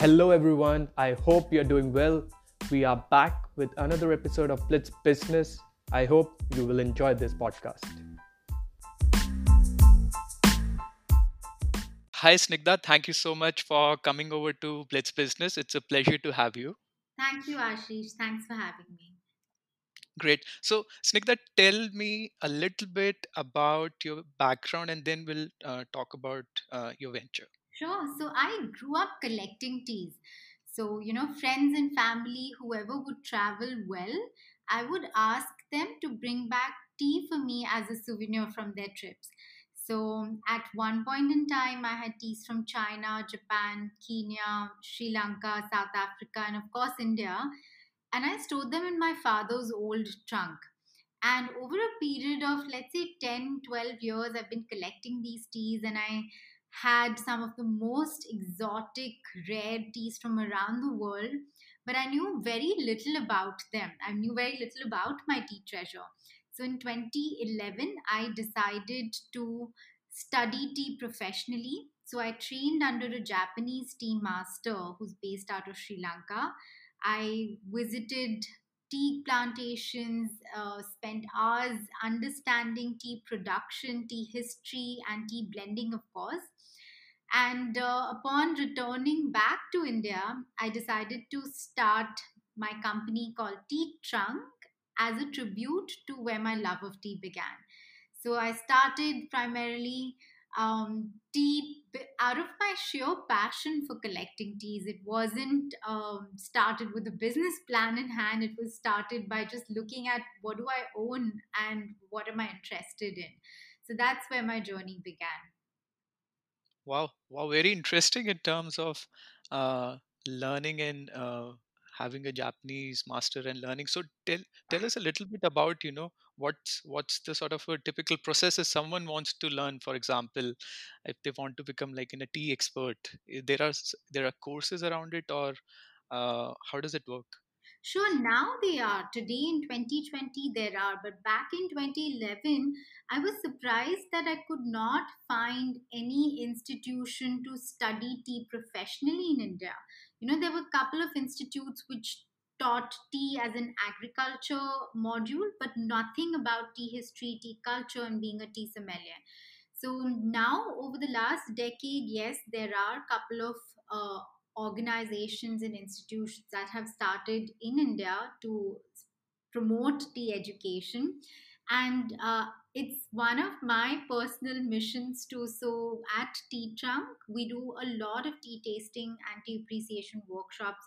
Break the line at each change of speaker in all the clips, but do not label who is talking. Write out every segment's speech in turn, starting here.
Hello, everyone. I hope you're doing well. We are back with another episode of Blitz Business. I hope you will enjoy this podcast. Hi, Snigdha. Thank you so much for coming over to Blitz Business. It's a pleasure to have you.
Thank you, Ashish. Thanks for having me.
Great. So, Snigdha, tell me a little bit about your background and then we'll uh, talk about uh, your venture.
Sure. So I grew up collecting teas. So, you know, friends and family, whoever would travel well, I would ask them to bring back tea for me as a souvenir from their trips. So, at one point in time, I had teas from China, Japan, Kenya, Sri Lanka, South Africa, and of course, India. And I stored them in my father's old trunk. And over a period of, let's say, 10, 12 years, I've been collecting these teas and I had some of the most exotic, rare teas from around the world, but I knew very little about them. I knew very little about my tea treasure. So in 2011, I decided to study tea professionally. So I trained under a Japanese tea master who's based out of Sri Lanka. I visited tea plantations, uh, spent hours understanding tea production, tea history, and tea blending, of course. And uh, upon returning back to India, I decided to start my company called Tea Trunk as a tribute to where my love of tea began. So I started primarily um, tea out of my sheer passion for collecting teas. It wasn't um, started with a business plan in hand. It was started by just looking at what do I own and what am I interested in. So that's where my journey began.
Wow, wow, very interesting in terms of uh, learning and uh, having a Japanese master and learning. So tell tell us a little bit about you know what's what's the sort of a typical process if someone wants to learn. For example, if they want to become like in a tea expert, eh, there are there are courses around it, or uh, how does it work?
Sure, now they are. Today in 2020, there are. But back in 2011, I was surprised that I could not find any institution to study tea professionally in India. You know, there were a couple of institutes which taught tea as an agriculture module, but nothing about tea history, tea culture, and being a tea sommelier. So now, over the last decade, yes, there are a couple of uh, organizations and institutions that have started in India to promote tea education. And uh, it's one of my personal missions too. So at Tea Trunk, we do a lot of tea tasting and tea appreciation workshops.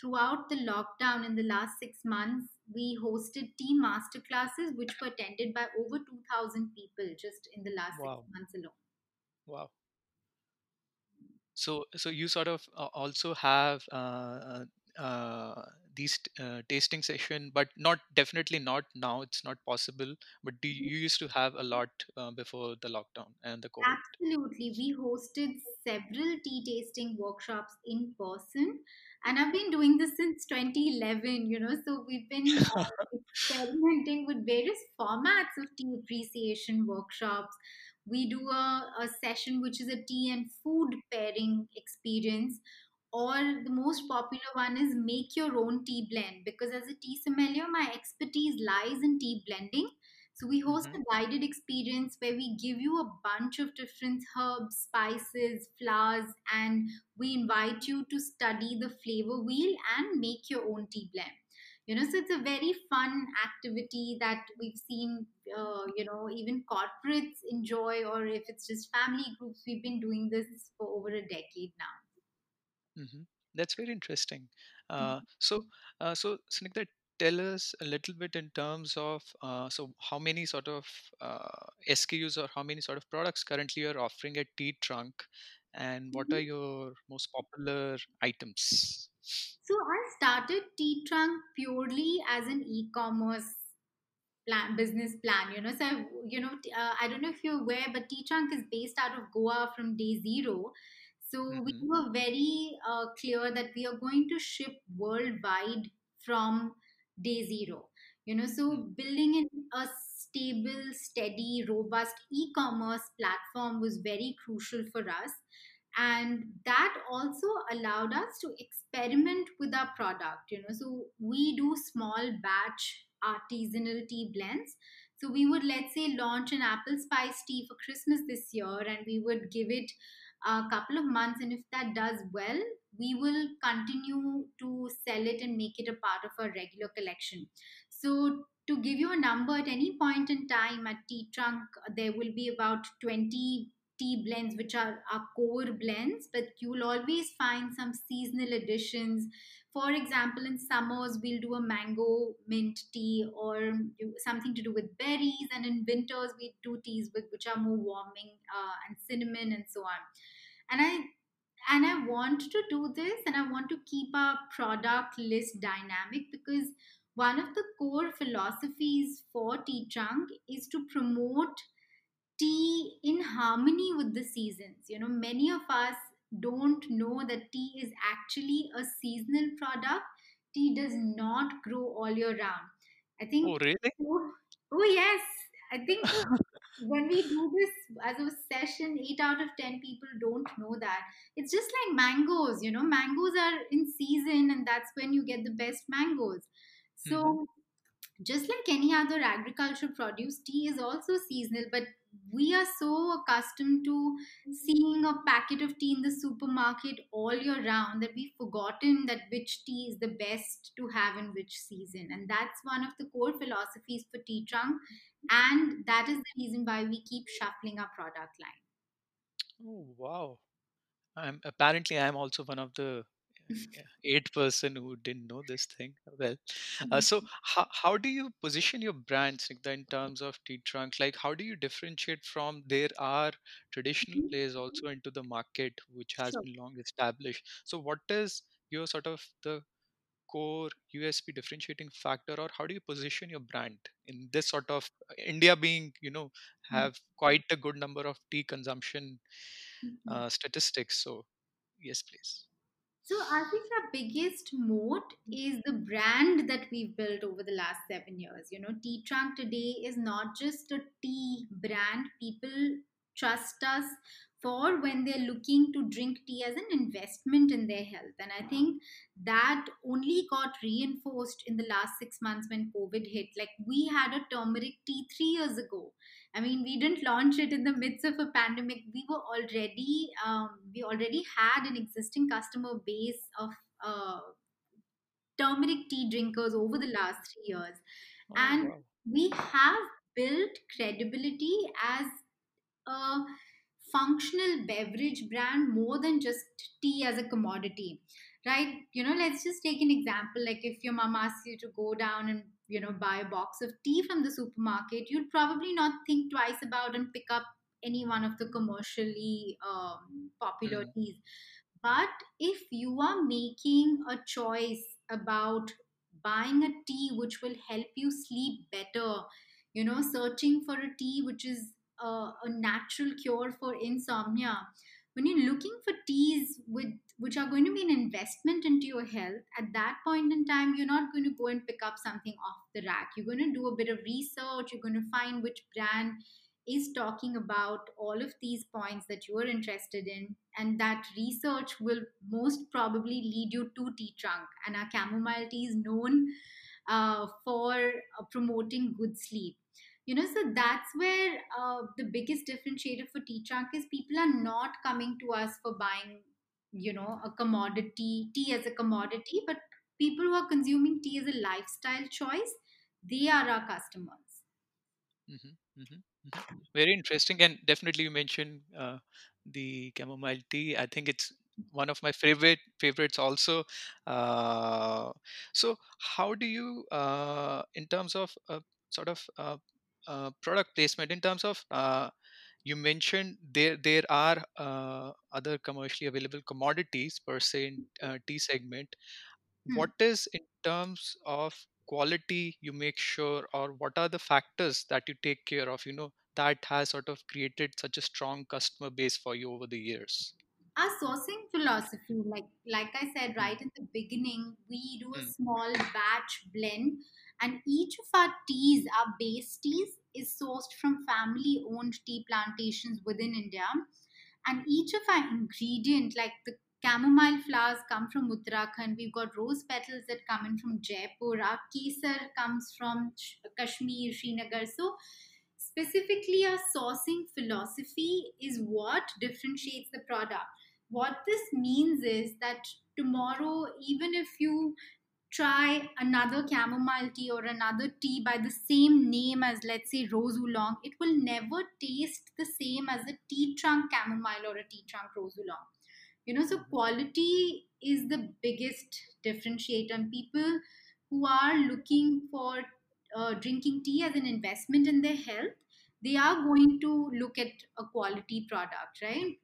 Throughout the lockdown in the last six months, we hosted tea masterclasses, which were attended by over 2,000 people just in the last six months alone.
wow. So so you sort of uh, also have uh, uh, uh, these uh, tasting session, but not definitely not now. It's not possible. But do you used to have a lot uh, before the lockdown and the COVID?
Absolutely. We hosted several tea tasting workshops in person, and I've been doing this since 2011, you know. So we've been uh, experimenting with various formats of tea appreciation workshops. We do a, a session which is a tea and food pairing experience, or the most popular one is make your own tea blend because as a tea sommelier, my expertise lies in tea blending so we host
hmm
a guided experience where we give you a bunch of different herbs, spices, flowers, and we invite you to study the flavor wheel and make your own tea blend. You know, so it's a very fun activity that we've seen, uh, you know, even corporates enjoy, or if it's just family groups, we've been doing this for over a decade now.
Hmm That's very interesting. Uh, so uh, so Snigdha, tell us a little bit in terms of uh, so how many sort of uh, SKUs or how many sort of products currently you're offering at Tea Trunk, and what are
Mhm.
your most popular items?
So I started Tea Trunk purely as an e-commerce plan business plan you know so you know uh, i don't know if you're aware but Tea Trunk is based out of goa from day zero so we
hmm
were very uh, clear that we are going to ship worldwide from day zero you know? So building in a stable steady robust e-commerce platform was very crucial for us and that also allowed us to experiment with our product you know? So we do small batch artisanal tea blends. So we would let's say launch an apple spice tea for christmas this year and we would give it a couple of months and if that does well we will continue to sell it and make it a part of our regular collection. So to give you a number at any point in time at tea trunk there will be about 20 tea blends which are our core blends but you will always find some seasonal additions. For example in summers we'll do a mango mint tea or something to do with berries and in winters we do teas with which are more warming uh, and cinnamon and so on. And i and i want to do this and i want to keep our product list dynamic because one of the core philosophies for tea trunk is to promote tea in harmony with the seasons. You know, many of us don't know that tea is actually a seasonal product. Tea does not grow all year round. I think,
Oh, really?
oh, oh yes, I think when we do this as a session, 8 out of 10 people don't know that. It's just like mangoes, you know, mangoes are in season and that's when you get the best mangoes. So, mm-hmm. just like any other agricultural produce, tea is also seasonal, but we are so accustomed to seeing a packet of tea in the supermarket all year round that we've forgotten that which tea is the best to have in which season. And that's one of the core philosophies for Tea Trunk. And that is the reason why we keep shuffling our product line.
Oh, wow. I'm apparently I'm also one of the eight person who didn't know this thing well. Uh, so how how do you position your brands like in terms of tea trunk? Like how do you differentiate from there are traditional
Mhm.
players also into the market which has
Sure.
been long established. So what is your sort of the core USP differentiating factor or how do you position your brand in this sort of India being you know have quite a good number of tea consumption uh, statistics. So yes, please.
So I think our biggest moat is the mm-hmm. brand that we've built over the last seven years. You know, Tea Trunk today is not just a tea brand. People trust us for when they're looking to drink tea as an investment in their health. And I think that only got reinforced in the last six months when COVID hit. Like we had a turmeric tea three years ago I mean, we didn't launch it in the midst of a pandemic. We were already, um, we already had an existing customer base of uh, turmeric tea drinkers over the last three years,
Oh
and
wow.
we have built credibility as a functional beverage brand more than just tea as a commodity right you know let's just take an example like if your mom asks you to go down and you know buy a box of tea from the supermarket you'd probably not think twice about and pick up any one of the commercially um, popular
Mhm.
teas but if you are making a choice about buying a tea which will help you sleep better you know searching for a tea which is a, a natural cure for insomnia when you're looking for teas with which are going to be an investment into your health at that point in time you're not going to go and pick up something off the rack. You're going to do a bit of research. You're going to find which brand is talking about all of these points that you are interested in and that research will most probably lead you to tea trunk. And our chamomile tea is known uh, for uh, promoting good sleep you know so that's where uh, the biggest differentiator for tea trunk is people are not coming to us for buying you know a commodity tea as a commodity but people who are consuming tea as a lifestyle choice they are our customers
Mhm, mhm, mhm. Very interesting, and definitely you mentioned uh, the chamomile tea. I think it's one of my favorite favorites also. Uh, so, how do you, uh, in terms of uh, sort of uh, product placement, in terms of uh, you mentioned there there are uh, other commercially available commodities per se in uh, tea segment. What
Hmm.
is in terms of quality you make sure or what are the factors that you take care of you know that has sort of created such a strong customer base for you over the years
our sourcing philosophy like like i said
mm
right in the beginning we do a
mm
small batch blend and each of our teas our base teas is sourced from family owned tea plantations within india. And each of our ingredient like the chamomile flowers come from uttarakhand we've got rose petals that come in from jaipur our kesar comes from kashmir srinagar. So specifically our sourcing philosophy is what differentiates the product what this means is that tomorrow even if you try another chamomile tea or another tea by the same name as let's say rose oolong it will never taste the same as a tea trunk chamomile or a tea trunk rose oolong you know so
Mhm.
quality is the biggest differentiator and people who are looking for uh, drinking tea as an investment in their health they are going to look at a quality product right.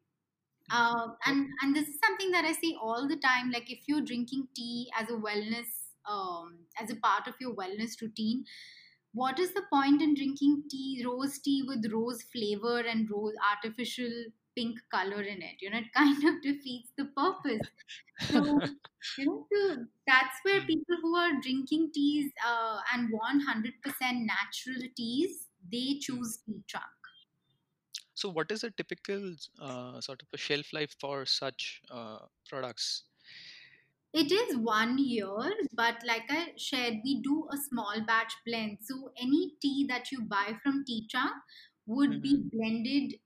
Uh, and and this is something that I say all the time. Like if you're drinking tea as a wellness, um, as a part of your wellness routine, what is the point in drinking tea, rose tea with rose flavor and rose artificial pink color in it? You know, it kind of defeats the purpose. So you know, so that's where
Mm,
people who are drinking teas uh, and want hundred percent natural teas, they
mm.
choose tea trunk.
So, what is a typical uh, sort of a shelf life for such uh, products?
It is one year, but like I shared, we do a small batch blend. So any tea that you buy from Tea Trunk would
hmm
be blended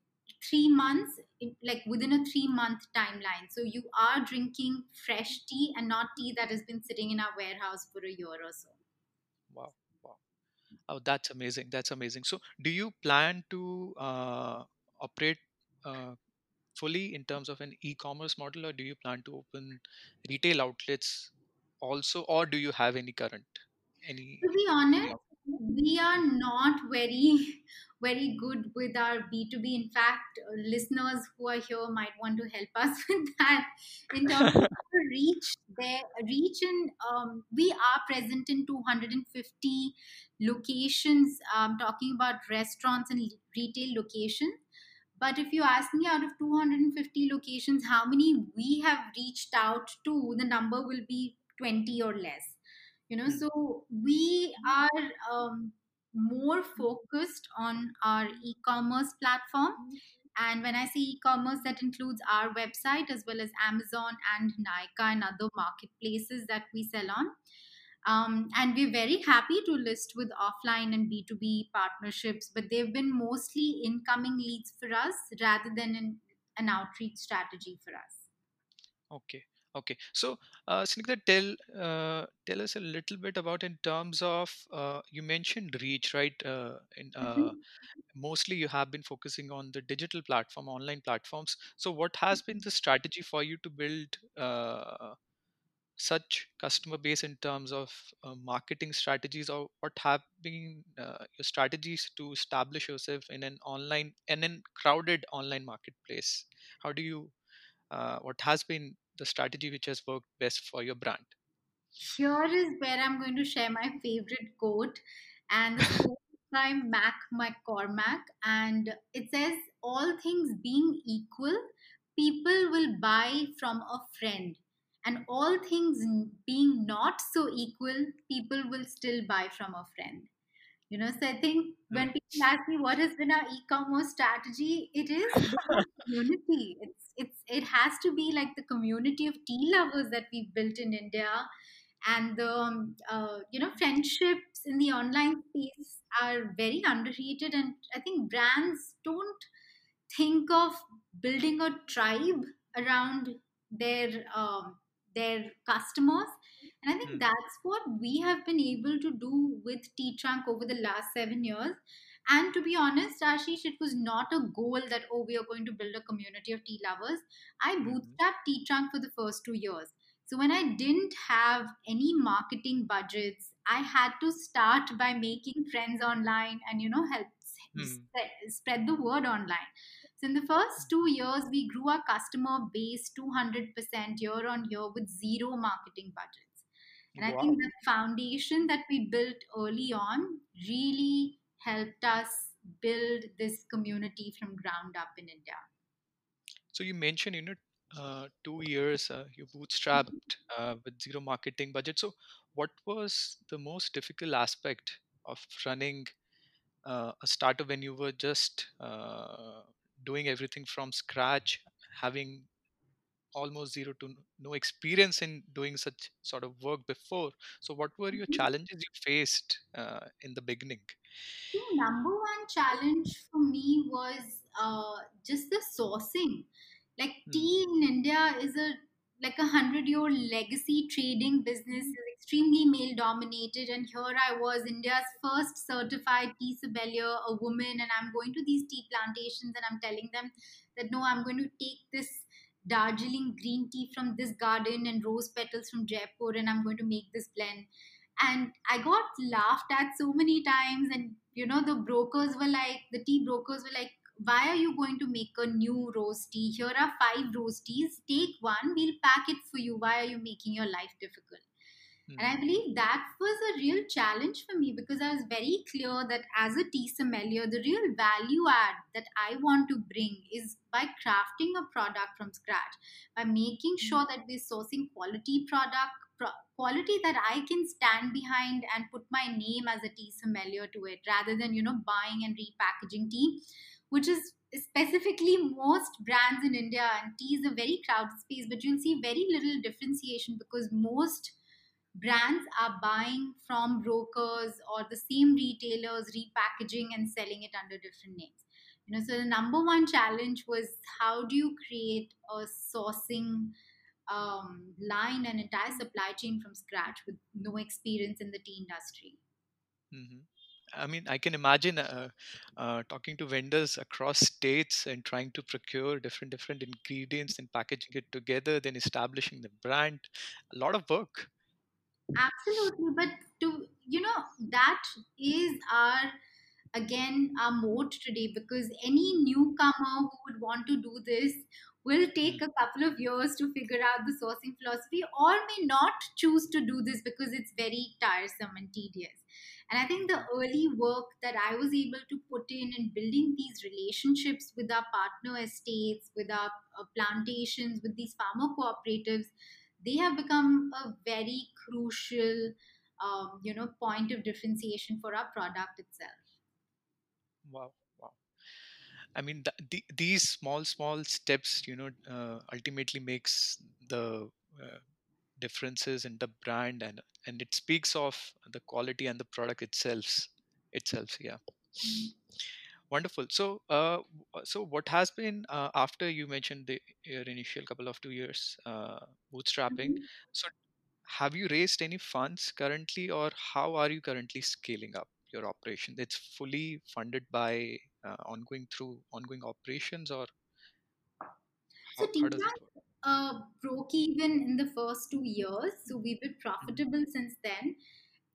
three months, like within a three month timeline. So you are drinking fresh tea and not tea that has been sitting in our warehouse for a year or so.
Wow, wow. Oh, that's amazing. That's amazing. So, do you plan to uh, operate uh, fully in terms of an e-commerce model, or do you plan to open retail outlets also, or do you have any current any?
To be honest, we are not very, very good with our B2B. In fact, uh, listeners who are here might want to help us with that in terms of the reach there reach um, we are present in 250 locations um, talking about restaurants and retail locations but if you ask me out of 250 locations how many we have reached out to the number will be 20 or less. You know
Hmm,
so we are um, more focused on our e-commerce platform. And when i say e-commerce that includes our website as well as amazon and Nykaa and other marketplaces that we sell on um, and we're very happy to list with offline and b2b partnerships but they've been mostly incoming leads for us rather than an, an outreach strategy for us
Okay. Okay. So, uh, Snigdha, tell uh, tell us a little bit about in terms of uh, you mentioned reach, right? Uh, in uh,
Mhm.
mostly you have been focusing on the digital platform, online platforms. So, what has been the strategy for you to build uh, such customer base in terms of uh, marketing strategies, or what have been uh, your strategies to establish yourself in an online and in crowded online marketplace? How do you uh, what has been the strategy which has worked best for your brand?
Here is where I'm going to share my favorite quote, and this quote is by Mark McCormack, and it says, "All things being equal, people will buy from a friend, and all things being not so equal, people will still buy from a friend." You know, so I think when
Mm.
people ask me what has been our e-commerce strategy, it is community. It's it's it has to be like the community of tea lovers that we've built in India and the um, uh, you know friendships in the online space are very underrated and i think brands don't think of building a tribe around their um, their customers. And i think
Mm,
that's what we have been able to do with Tea Trunk over the last 7 years. And to be honest ashish it was not a goal that oh we are going to build a community of tea lovers. I
mhm,
bootstrapped Tea Trunk for the first 2 years. So when I didn't have any marketing budgets, I had to start by making friends online and you know help
mm,
spread the word online. So in the first two years, we grew our customer base 200% year on year with zero marketing budgets. And I think the foundation that we built early on really helped us build this community from ground up in India.
So you mentioned, you know, uh, two years uh, you bootstrapped uh, with zero marketing budget. So what was the most difficult aspect of running uh, a startup when you were just uh, doing everything from scratch, having almost zero to no experience in doing such sort of work before. So, what were your
Mhm.
challenges you faced uh, in the beginning?
The number one challenge for me was uh, just the sourcing. Like
Hmm.
tea in India is a like a hundred year legacy trading business is extremely male dominated and here I was India's first certified tea sommelier, a woman, and I'm going to these tea plantations and I'm telling them that no, I'm going to take this Darjeeling green tea from this garden and rose petals from Jaipur and I'm going to make this blend. And i got laughed at so many times and you know the brokers were like the tea brokers were like why are you going to make a new rose tea? Here are five rose teas. Take one. We'll pack it for you. Why are you making your life difficult and I
Hmm.
believe that was a real challenge for me because I was very clear that as a tea sommelier, the real value add that I want to bring is by crafting a product from scratch, by making sure that we're sourcing quality product, pro- quality that I can stand behind and put my name as a tea sommelier to it, rather than you know buying and repackaging tea, which is specifically most brands in India and tea is a very crowded space, but you'll see very little differentiation because most brands are buying from brokers or the same retailers repackaging and selling it under different names you know so the number one challenge was how do you create a sourcing um, line and entire supply chain from scratch with no experience in the tea industry
hmm I mean, I can imagine uh, uh, talking to vendors across states and trying to procure different different ingredients and packaging it together, then establishing the brand. A lot of work.
Absolutely but to you know that is our again our moat today because any newcomer who would want to do this will take a couple of years to figure out the sourcing philosophy or may not choose to do this because it's very tiresome and tedious. And I think the early work that I was able to put in in building these relationships with our partner estates, with our uh, plantations, with these farmer cooperatives, they have become a very crucial, um, you know, point of differentiation for our product itself.
Wow, wow. I mean, th- the, these small small steps, you know, uh, ultimately makes the uh, differences in the brand and and it speaks of the quality and the product itself itself. Yeah. Wonderful. So, uh, so what has been uh, after you mentioned the your initial couple of two years uh, bootstrapping?
Mhm.
So, have you raised any funds currently, or how are you currently scaling up your operation? It's fully funded by uh, ongoing through ongoing operations, or
So
how how does it work?
Uh, broke even in the first two years. So we've been
Mhm,
profitable since then.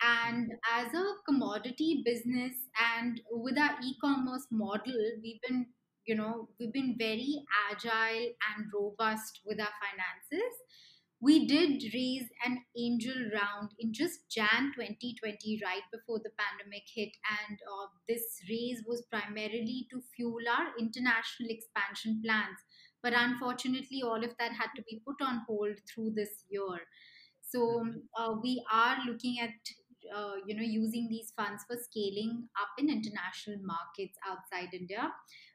And as a commodity business and with our e-commerce model, we've been, you know, we've been very agile and robust with our finances. We did raise an angel round in just Jan 2020, right before the pandemic hit. And uh, this raise was primarily to fuel our international expansion plans but unfortunately all of that had to be put on hold through this year so
mhm,
um, uh, we are looking at uh, you know using these funds for scaling up in international markets outside india.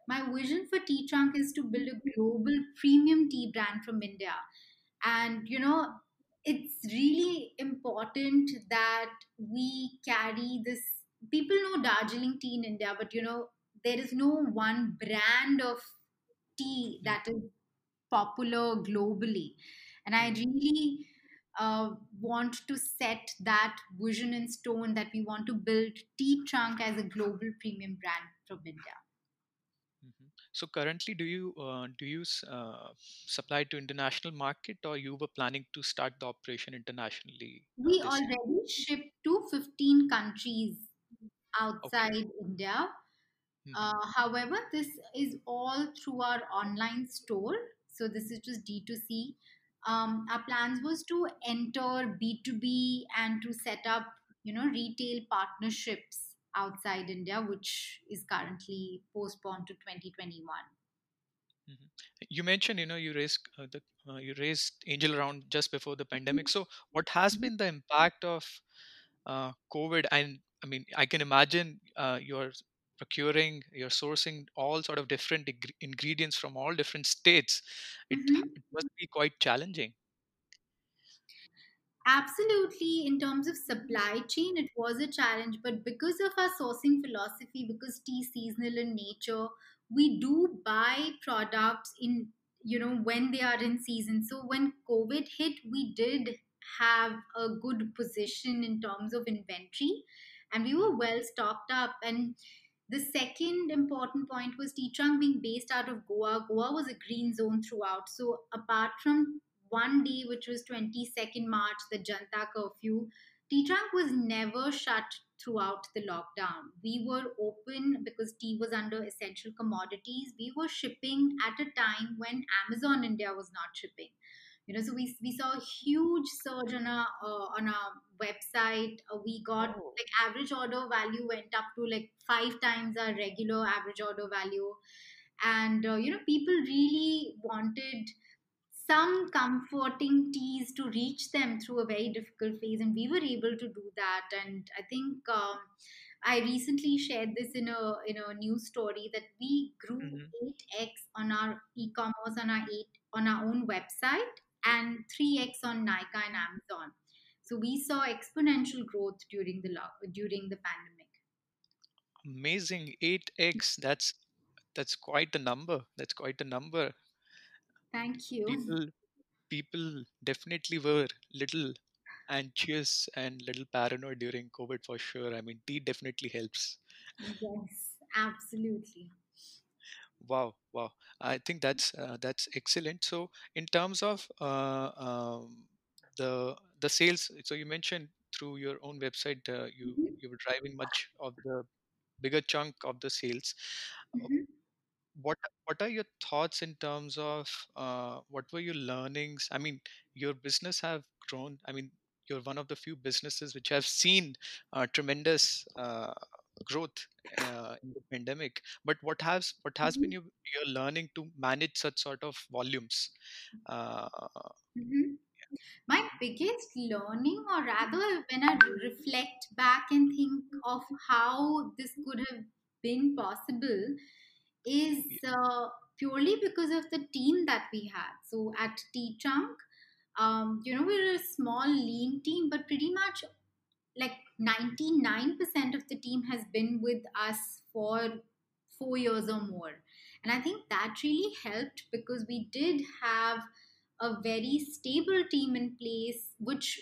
My vision for tea trunk is to build a global premium tea brand from india. And you know it's really important that we carry this. People know darjeeling tea in india but you know there is no one brand of tea that is popular globally. And I
mhm,
really uh, want to set that vision in stone that we want to build Tea Trunk as a global premium brand from India.
mhm. So currently, do you uh, do you uh, supply to international market, or you were planning to start the operation internationally uh,
We
this year?
already ship to 15 countries
Okay.
outside India.
Mhm,
Uh, however, this is all through our online store. So this is just D2C. Um, our plans was to enter B2B and to set up, you know, retail partnerships outside India, which is currently postponed to 2021.
mhm. You mentioned, you know, you raised uh, the uh, you raised angel round just before the pandemic. So, what has been the impact of uh, COVID? And I mean, I can imagine uh, your procuring you're sourcing all sort of different ing- ingredients from all different states it,
Mhm.
it must be quite challenging
Absolutely, in terms of supply chain, it was a challenge. But because of our sourcing philosophy, because tea is seasonal in nature, we do buy products in you know when they are in season. So when COVID hit, we did have a good position in terms of inventory, and we were
Mhm.
well stocked up. And the second important point was Tea Trunk being based out of Goa. Goa was a green zone throughout. So apart from one day, which was 22nd March, the Janta curfew, Tea Trunk was never shut throughout the lockdown. We were open because tea was under essential commodities. We were shipping at a time when Amazon India was not shipping. You know, so we, we saw a huge surge on our uh, on our website. Uh, we got
oh.
like average order value went up to like five times our regular average order value, and uh, you know people really wanted some comforting teas to reach them through a very difficult phase and we were able to do that. And i think um, i recently shared this in a in a news story that we grew
hmm
8x on our e-commerce on our 8 on our own website and 3x on Nykaa and Amazon. So we saw exponential growth during the during the pandemic.
Amazing. 8x mm. that's that's quite a number. That's quite a number.
Thank you.
People people definitely were little anxious and little paranoid during covid for sure. I mean tea definitely helps.
Yes absolutely
wow wow. I think that's uh, that's excellent. So in terms of uh, um, the the sales so you mentioned through your own website uh, you
Mhm,
you were driving much of the bigger chunk of the sales. Uh,
mhm,
what what are your thoughts in terms of uh, what were your learnings? I mean your business have grown. I mean you're one of the few businesses which have seen uh, tremendous uh, growth uh, in the pandemic but what has what has been
mhm,
your, your learning to manage such sort of volumes uh,
mhm. My biggest learning, or rather, when I reflect back and think of how this could have been possible, is uh, purely because of the team that we had. So at Tea Trunk, um, you know, we're a small, lean team, but pretty much like 99% of the team has been with us for four years or more. And I think that really helped because we did have a very stable team in place, which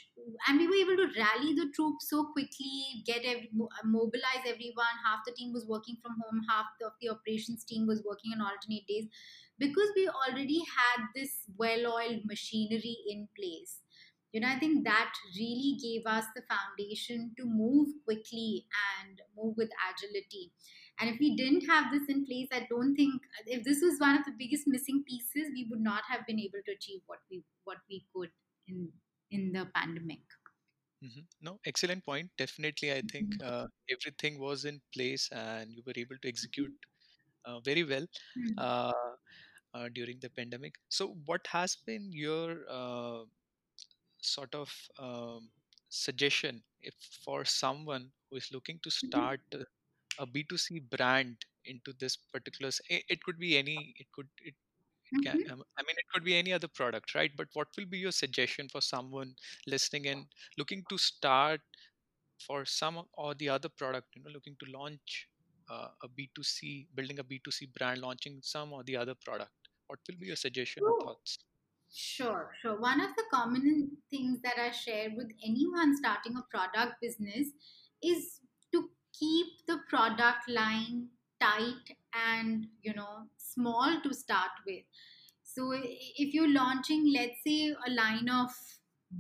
and we were able to rally the troops so quickly, get every, mobilize everyone. Half the team was working from home, half of the operations team was working on alternate days because we already had this well-oiled machinery in place you know i think that really gave us the foundation to move quickly and move with agility. And if we didn't have this in place i don't think if this was one of the biggest missing pieces we would not have been able to achieve what we what we could in in the pandemic.
Mhm. no excellent point. Definitely i think uh, everything was in place and you were able to execute uh, very well
Mhm.
uh, uh, during the pandemic. So what has been your uh, sort of um, suggestion if for someone who is looking to
Mhm.
start a b2c brand into this particular it, it could be any it could it, it can
Mhm.
um, i mean it could be any other product right but what will be your suggestion for someone listening and looking to start for some or the other product you know looking to launch uh, a b2c building a b2c brand launching some or the other product what will be your suggestion or thoughts
Sure, sure. One of the common things that I share with anyone starting a product business is to keep the product line tight and, you know, small to start with. So if you're launching, let's say, a line of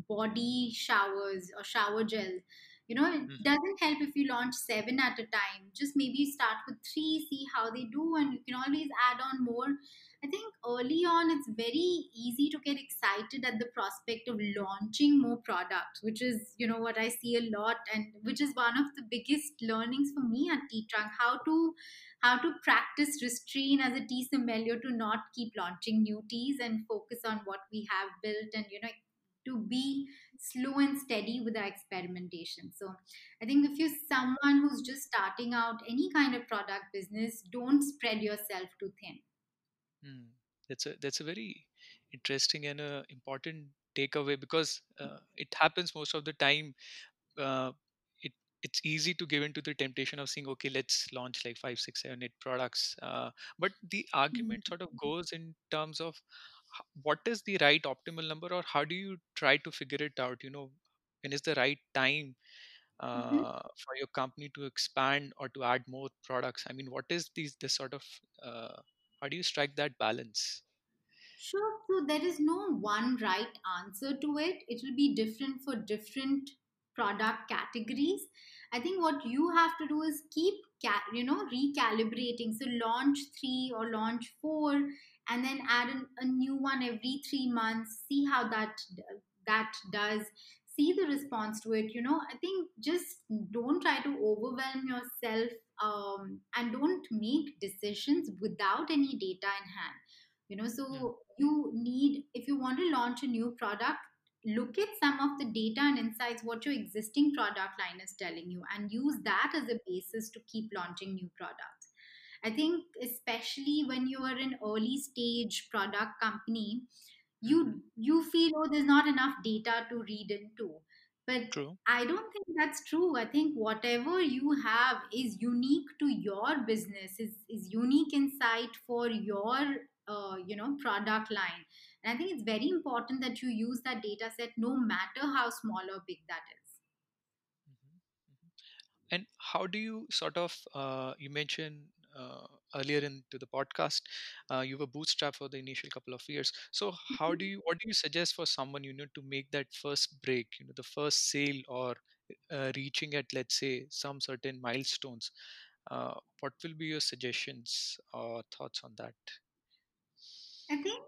body showers or shower gel, you know, it
Mhm.
doesn't help if you launch seven at a time. Just maybe start with three, see how they do, and you can always add on more I think early on it's very easy to get excited at the prospect of launching more products, which is, you know, what I see a lot and which is one of the biggest learnings for me at Tea Trunk, how to how to practice restraint as a tea sommelier to not keep launching new teas and focus on what we have built and you know to be slow and steady with our experimentation. So I think if you're someone who's just starting out any kind of product business, don't spread yourself too thin.
Hmm. That's a that's a very interesting and uh, important takeaway because uh, it happens most of the time. Uh, it it's easy to give into the temptation of saying, okay, let's launch like five, six, seven, eight products. Uh, but the argument sort of goes in terms of what is the right optimal number, or how do you try to figure it out? You know, when is the right time
Mhm.
uh, for your company to expand or to add more products? I mean, what is these this sort of uh, how do you strike that balance?
Sure. So there is no one right answer to it. It will be different for different product categories. I think what you have to do is keep, you know, recalibrating. So launch three or launch four, and then add an, a new one every three months. See how that that does. See the response to it. You know, I think just don't try to overwhelm yourself um, and don't make decisions without any data in hand you know so you need if you want to launch a new product look at some of the data and insights what your existing product line is telling you and use that as a basis to keep launching new products i think especially when you are an early stage product company. You you feel oh there's not enough data to read into but
True.
i don't think that's true. I think whatever you have is unique to your business is is unique insight for your uh, you know product line. And i think it's very important that you use that data set no matter how small or big that is.
Mhm, mhm. And how do you sort of, uh, you mentioned uh, earlier into the podcast, uh, you were bootstrapped for the initial couple of years. So how do you, what do you suggest for someone, you know, to make that first break, you know, the first sale or uh, reaching at, let's say, some certain milestones? Uh, what will be your suggestions or thoughts on that?
i think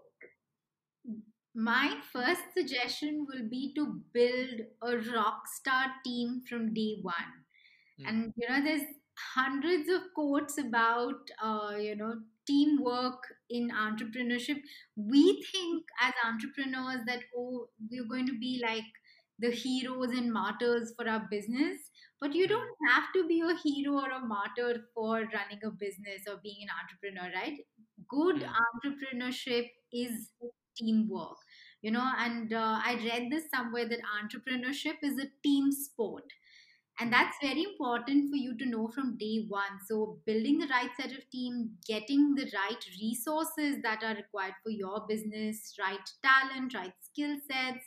my first suggestion will be to build a rock star team from day one
Mm,
and you know there's hundreds of quotes about uh, you know teamwork in entrepreneurship. We think as entrepreneurs that oh we're going to be like the heroes and martyrs for our business but you
mm,
don't have to be a hero or a martyr for running a business or being an entrepreneur right? Good
mm,
entrepreneurship is teamwork you know and uh, i read this somewhere that entrepreneurship is a team sport and
mm,
that's very important for you to know from day one. So building the right set of team getting the right resources that are required for your business right talent right skill sets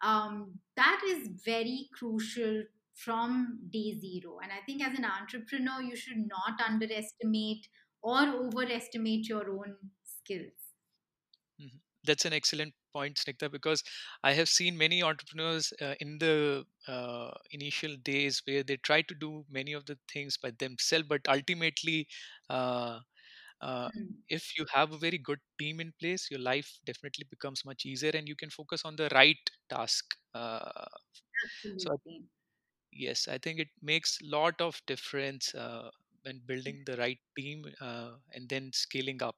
um, that is very crucial from day zero. And i think as an entrepreneur you should not underestimate or overestimate your own skills.
Mhm. That's an excellent point, Snigdha, because I have seen many entrepreneurs uh, in the uh, initial days where they try to do many of the things by themselves, but ultimately, uh, uh,
Hmm,
if you have a very good team in place, your life definitely becomes much easier and you can focus on the right task. Uh, so, I- yes, I think it makes lot of difference uh, when building the right team uh, and then scaling up.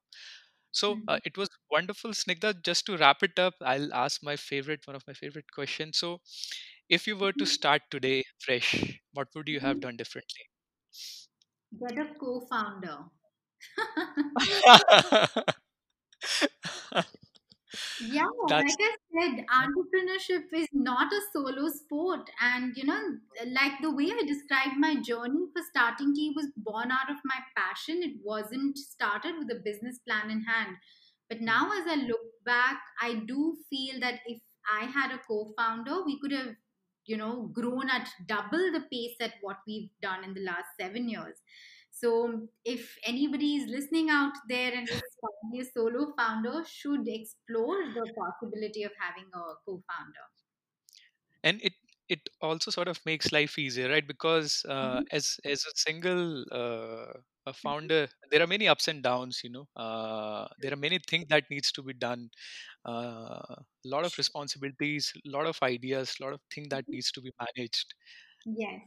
So uh,
Mhm.
it was wonderful, Snigdha. Just to wrap it up, I'll ask my favorite, one of my favorite questions. So, if you were to start today fresh, what would you have
Mhm.
done differently?
get a co-founder Yeah, like I said, entrepreneurship is not a solo sport. And, you know, like the way I described my journey for starting tea was born out of my passion. It wasn't started with a business plan in hand. But now, as I look back, I do feel that if I had a co founder, we could have, you know, grown at double the pace at what we've done in the last seven years. So, if anybody is listening out there and is a solo founder, should explore the possibility of having a co-founder.
and it it also sort of makes life easier, right? Because uh,
Mhm.
as as a single uh, a founder, there are many ups and downs. You know, uh, there are many things that needs to be done. A lot of responsibilities, a lot of ideas, a lot of things that needs to be managed.
Yes.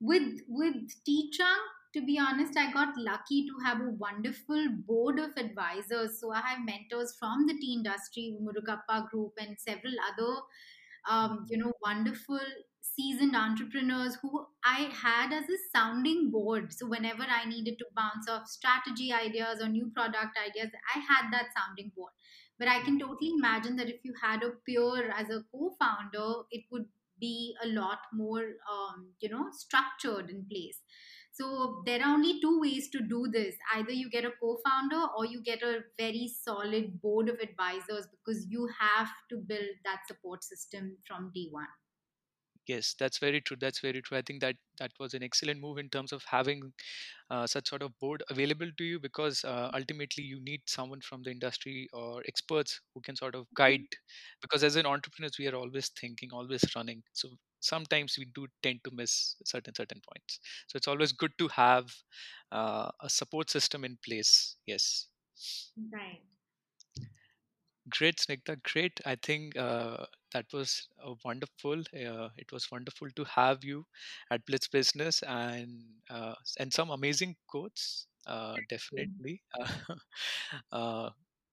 With with Tea Trunk, to be honest, I got lucky to have a wonderful board of advisors. So I have mentors from the tea industry, Murugappa Group, and several other um, you know, wonderful seasoned entrepreneurs who I had as a sounding board. So whenever I needed to bounce off strategy ideas or new product ideas, I had that sounding board. But I can totally imagine that if you had a peer as a co-founder, it would be a lot more, um, you know, structured in place. So there are only two ways to do this. Either you get a co-founder or you get a very solid board of advisors because you have to build that support system from day one.
Yes, that's very true. That's very true. I think that that was an excellent move in terms of having uh, such sort of board available to you because uh, ultimately you need someone from the industry or experts who can sort of guide. Because as an entrepreneurs, we are always thinking, always running. So sometimes we do tend to miss certain certain points. So it's always good to have uh, a support system in place. Yes.
Right.
Great, Snigdha. Great. I think uh, that was wonderful. Uh, it was wonderful to have you at Blitz Business and uh, and some amazing quotes. Uh, definitely. Uh,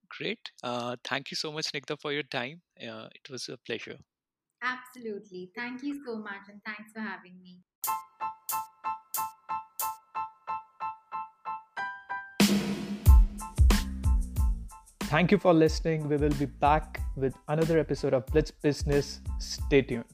great. Uh, thank you so much, Snigdha, for your time. Uh, it was a pleasure.
Absolutely. Thank you so much, and thanks for having me.
Thank you for listening. We will be back with another episode of Blitz Business. Stay tuned.